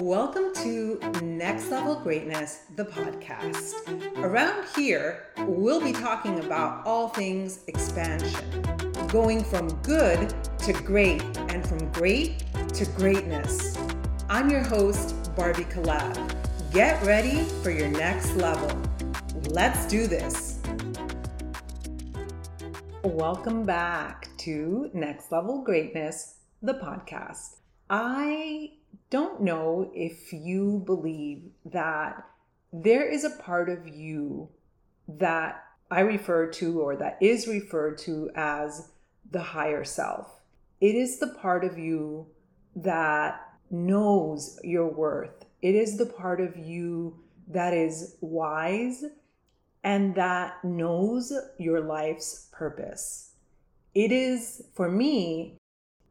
Welcome to Next Level Greatness, the podcast. Around here, we'll be talking about all things expansion, going from good to great, and from great to greatness. I'm your host, Barbie Kalev. Get ready for your next level. Let's do this. Welcome back to Next Level Greatness, the podcast. I don't know if you believe that there is a part of you that I refer to or that is referred to as the higher self. It is the part of you that knows your worth. It is the part of you that is wise and that knows your life's purpose. It is, for me,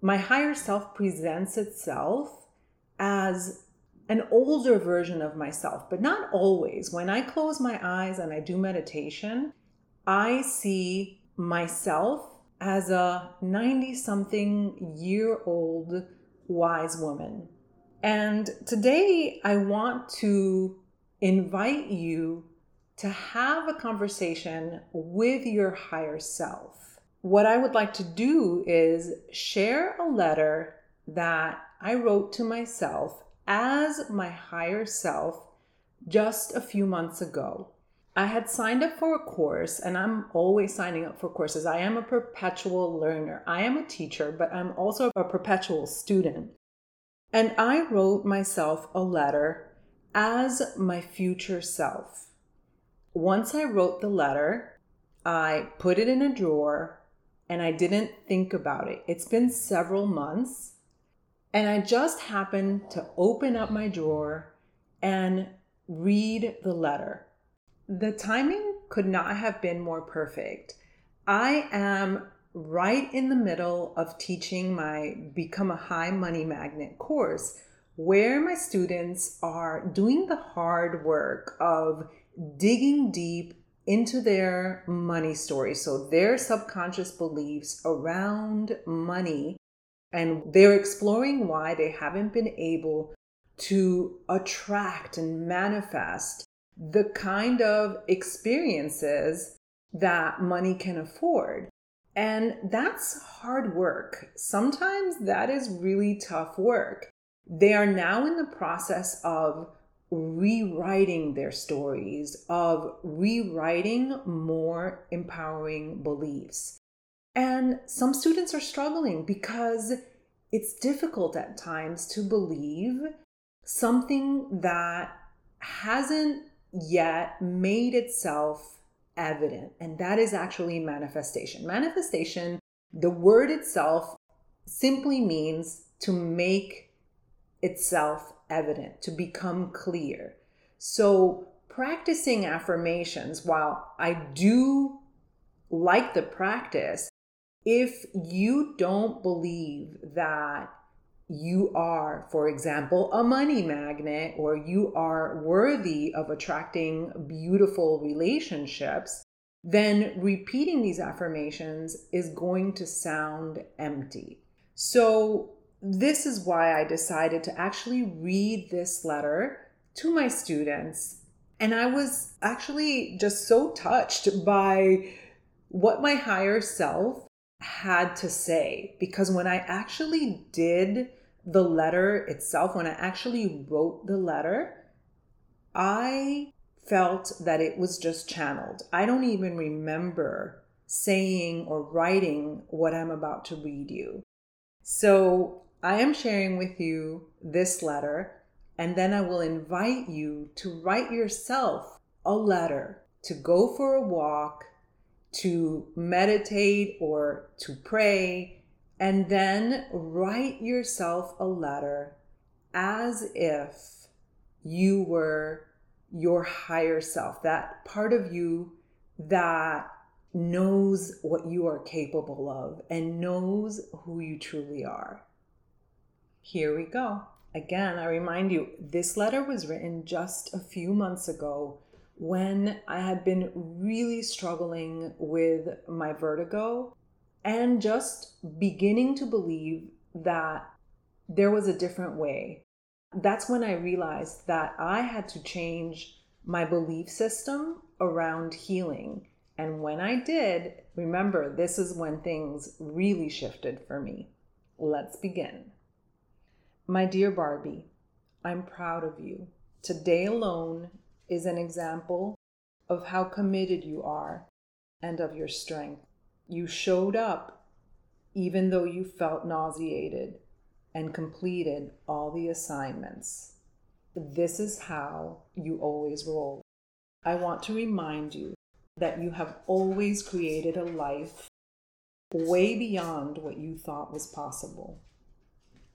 my higher self presents itself as an older version of myself, but not always. When I close my eyes and I do meditation, I see myself as a 90 something year old wise woman. And today I want to invite you to have a conversation with your higher self. What I would like to do is share a letter that I wrote to myself as my higher self just a few months ago. I had signed up for a course, and I'm always signing up for courses. I am a perpetual learner. I am a teacher, but I'm also a perpetual student. And I wrote myself a letter as my future self. Once I wrote the letter, I put it in a drawer and I didn't think about it. It's been several months and I just happened to open up my drawer and read the letter. The timing could not have been more perfect. I am right in the middle of teaching my Become a High Money Magnet course, where my students are doing the hard work of digging deep into their money story. So, their subconscious beliefs around money and they're exploring why they haven't been able to attract and manifest the kind of experiences that money can afford. And that's hard work. Sometimes that is really tough work. They are now in the process of rewriting their stories, of rewriting more empowering beliefs. And some students are struggling because it's difficult at times to believe something that hasn't yet made itself evident. And that is actually manifestation. Manifestation, the word itself simply means to make itself evident, to become clear. So, practicing affirmations, while I do like the practice, if you don't believe that you are, for example, a money magnet or you are worthy of attracting beautiful relationships, then repeating these affirmations is going to sound empty. So, this is why I decided to actually read this letter to my students. And I was actually just so touched by what my higher self had to say because when I actually did the letter itself, when I actually wrote the letter, I felt that it was just channeled. I don't even remember saying or writing what I'm about to read you. So I am sharing with you this letter, and then I will invite you to write yourself a letter to go for a walk to meditate or to pray, and then write yourself a letter as if you were your higher self, that part of you that knows what you are capable of and knows who you truly are. Here we go. Again, I remind you, this letter was written just a few months ago when I had been really struggling with my vertigo and just beginning to believe that there was a different way. that's when I realized that I had to change my belief system around healing. And when I did, remember, this is when things really shifted for me. Let's begin. My dear Barbie, I'm proud of you. Today alone is an example of how committed you are and of your strength. You showed up even though you felt nauseated and completed all the assignments. This is how you always roll. I want to remind you that you have always created a life way beyond what you thought was possible.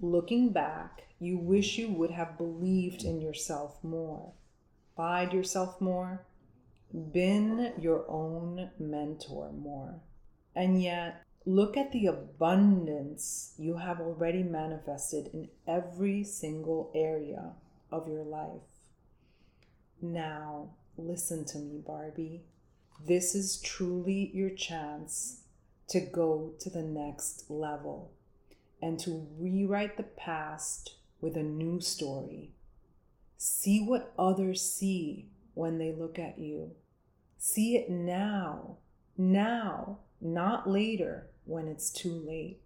Looking back, you wish you would have believed in yourself more, bide yourself more, been your own mentor more. And yet, look at the abundance you have already manifested in every single area of your life. Now, listen to me, Barbie. This is truly your chance to go to the next level and to rewrite the past with a new story. See what others see when they look at you. See it now, now, not later when it's too late.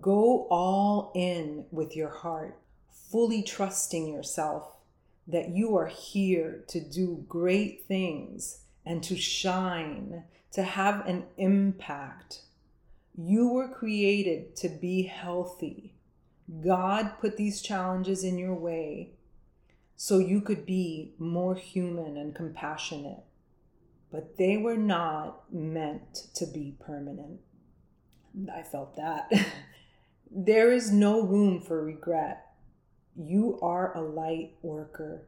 Go all in with your heart, fully trusting yourself that you are here to do great things and to shine, to have an impact. You were created to be healthy. God put these challenges in your way so you could be more human and compassionate. But they were not meant to be permanent. I felt that. there is no room for regret. You are a light worker.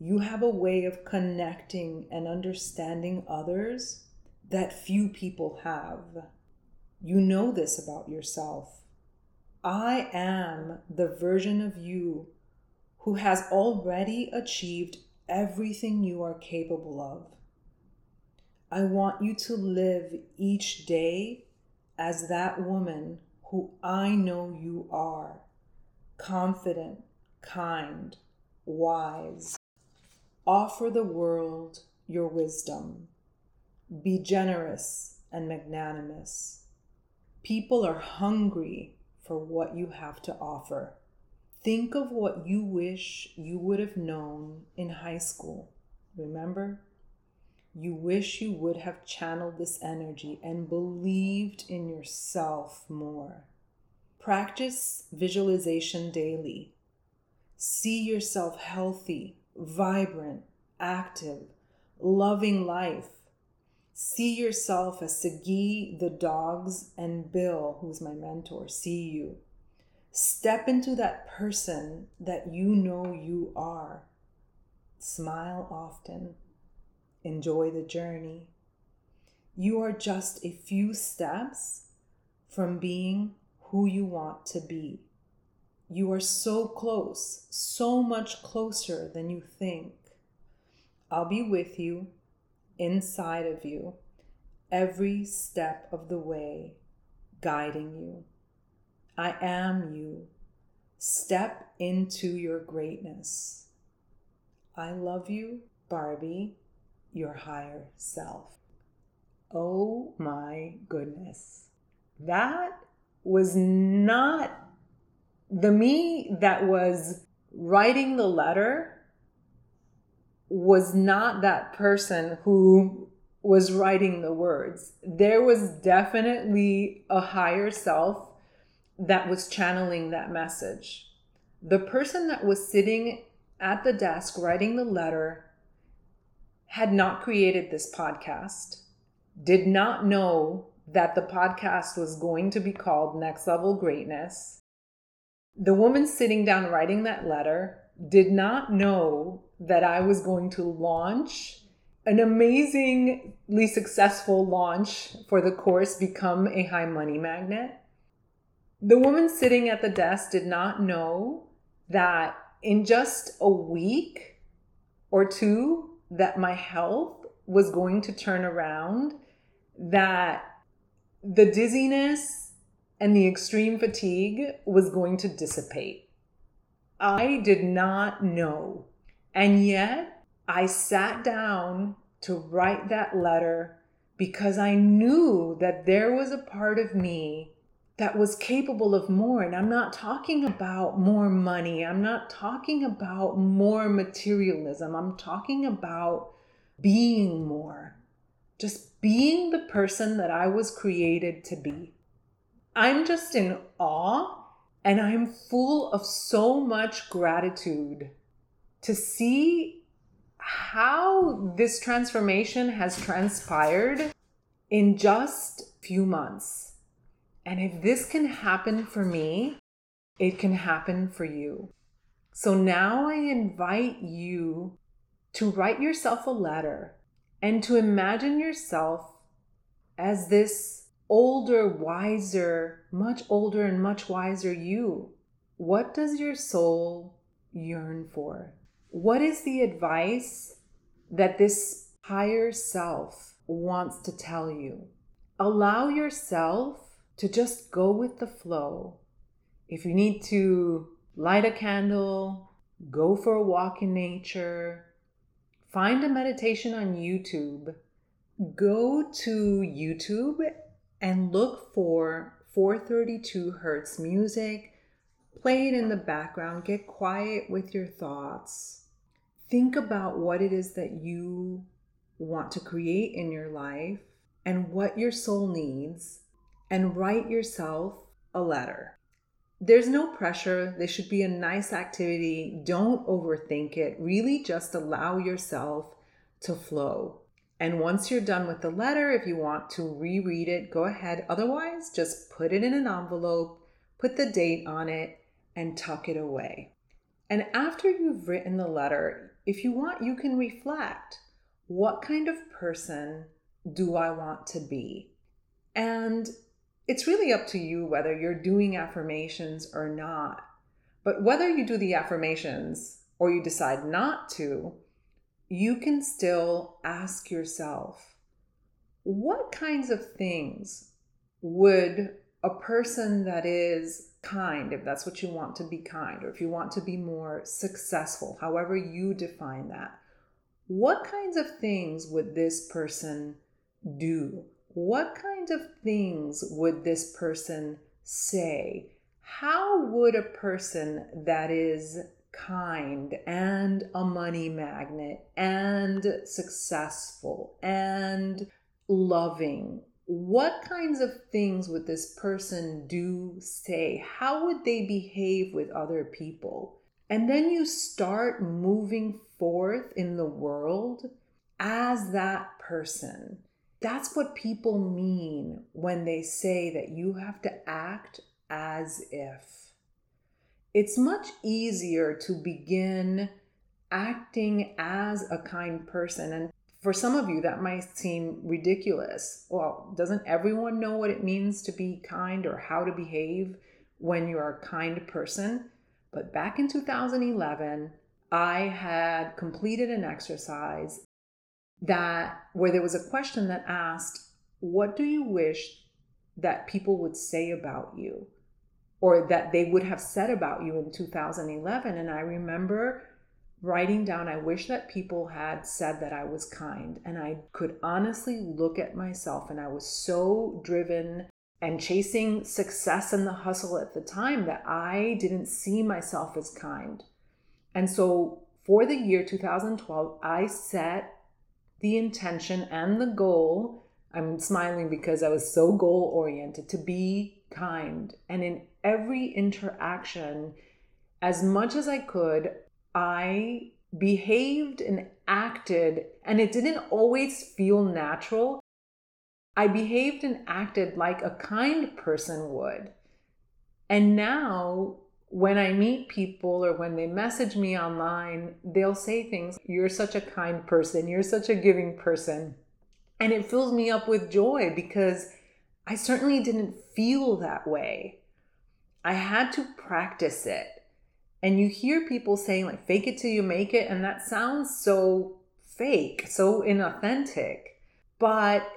You have a way of connecting and understanding others that few people have. You know this about yourself. I am the version of you who has already achieved everything you are capable of. I want you to live each day as that woman who I know you are confident, kind, wise. Offer the world your wisdom. Be generous and magnanimous. People are hungry for what you have to offer. Think of what you wish you would have known in high school. Remember? You wish you would have channeled this energy and believed in yourself more. Practice visualization daily. See yourself healthy, vibrant, active, loving life. See yourself as Sagi, the dogs, and Bill, who's my mentor, see you. Step into that person that you know you are. Smile often. Enjoy the journey. You are just a few steps from being who you want to be. You are so close, so much closer than you think. I'll be with you, inside of you, every step of the way, guiding you. I am you. Step into your greatness. I love you, Barbie, your higher self. Oh my goodness. That was not the me that was writing the letter was not that person who was writing the words. There was definitely a higher self that was channeling that message. The person that was sitting at the desk writing the letter had not created this podcast, did not know that the podcast was going to be called Next Level Greatness, the woman sitting down writing that letter did not know that I was going to launch an amazingly successful launch for the course Become a High Money Magnet. The woman sitting at the desk did not know that in just a week or two that my health was going to turn around, that the dizziness and the extreme fatigue was going to dissipate. I did not know. And yet, I sat down to write that letter because I knew that there was a part of me that was capable of more. And I'm not talking about more money, I'm not talking about more materialism, I'm talking about being more. Just being the person that I was created to be. I'm just in awe and I'm full of so much gratitude to see how this transformation has transpired in just a few months and if this can happen for me, it can happen for you. So now I invite you to write yourself a letter and to imagine yourself as this older, wiser, much older, and much wiser you. What does your soul yearn for? What is the advice that this higher self wants to tell you? Allow yourself to just go with the flow. If you need to light a candle, go for a walk in nature, find a meditation on YouTube, go to YouTube and look for 432 hertz music. Play it in the background, get quiet with your thoughts. Think about what it is that you want to create in your life and what your soul needs and write yourself a letter. There's no pressure. This should be a nice activity. Don't overthink it. Really just allow yourself to flow. And once you're done with the letter, if you want to reread it, go ahead. Otherwise, just put it in an envelope, put the date on it, and tuck it away. And after you've written the letter, if you want, you can reflect what kind of person do I want to be? And it's really up to you whether you're doing affirmations or not. But whether you do the affirmations or you decide not to, you can still ask yourself what kinds of things would a person that is kind, if that's what you want to be kind, or if you want to be more successful, however you define that, what kinds of things would this person do? What kind of things would this person say? How would a person that is kind and a money magnet and successful and loving, what kinds of things would this person do, say? How would they behave with other people? And then you start moving forth in the world as that person that's what people mean when they say that you have to act as if. It's much easier to begin acting as a kind person. And for some of you, that might seem ridiculous. Well, doesn't everyone know what it means to be kind or how to behave when you're a kind person? But back in 2011, I had completed an exercise that where there was a question that asked, What do you wish that people would say about you? Or that they would have said about you in 2011. And I remember writing down, I wish that people had said that I was kind. And I could honestly look at myself, and I was so driven and chasing success and the hustle at the time that I didn't see myself as kind. And so for the year 2012, I set the intention and the goal. I'm smiling because I was so goal oriented to be kind. And in every interaction, as much as I could, I behaved and acted, and it didn't always feel natural. I behaved and acted like a kind person would. And now when I meet people or when they message me online, they'll say things, You're such a kind person, you're such a giving person. And it fills me up with joy because I certainly didn't feel that way. I had to practice it. And you hear people saying, like, fake it till you make it. And that sounds so fake, so inauthentic. But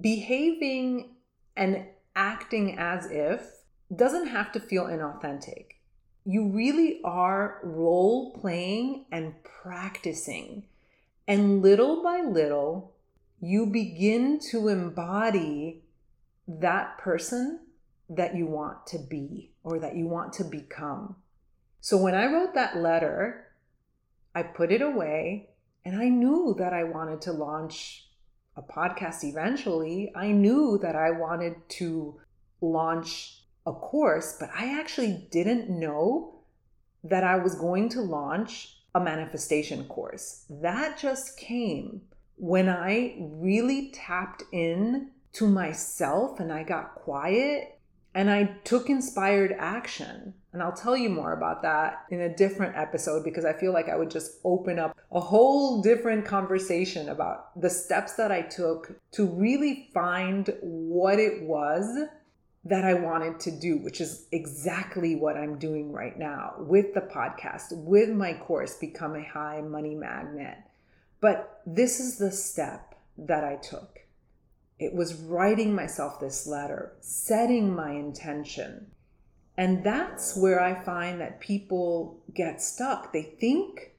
behaving and acting as if doesn't have to feel inauthentic you really are role playing and practicing. And little by little, you begin to embody that person that you want to be or that you want to become. So when I wrote that letter, I put it away and I knew that I wanted to launch a podcast eventually. I knew that I wanted to launch a course, but I actually didn't know that I was going to launch a manifestation course. That just came when I really tapped in to myself and I got quiet and I took inspired action. And I'll tell you more about that in a different episode because I feel like I would just open up a whole different conversation about the steps that I took to really find what it was that I wanted to do, which is exactly what I'm doing right now with the podcast, with my course, Become a High Money Magnet. But this is the step that I took. It was writing myself this letter, setting my intention. And that's where I find that people get stuck. They think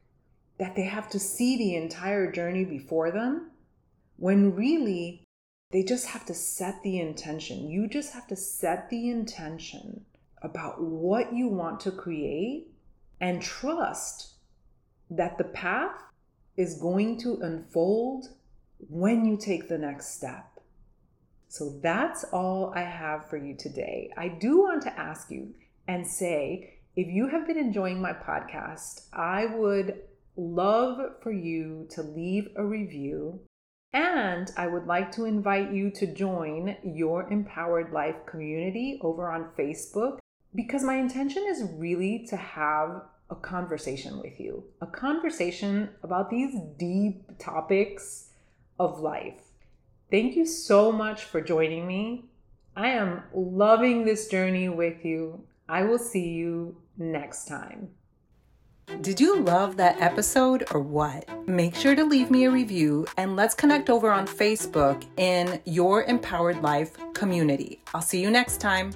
that they have to see the entire journey before them, when really they just have to set the intention. You just have to set the intention about what you want to create and trust that the path is going to unfold when you take the next step. So that's all I have for you today. I do want to ask you and say if you have been enjoying my podcast, I would love for you to leave a review. And I would like to invite you to join your Empowered Life community over on Facebook because my intention is really to have a conversation with you, a conversation about these deep topics of life. Thank you so much for joining me. I am loving this journey with you. I will see you next time. Did you love that episode or what? Make sure to leave me a review and let's connect over on Facebook in your Empowered Life community. I'll see you next time.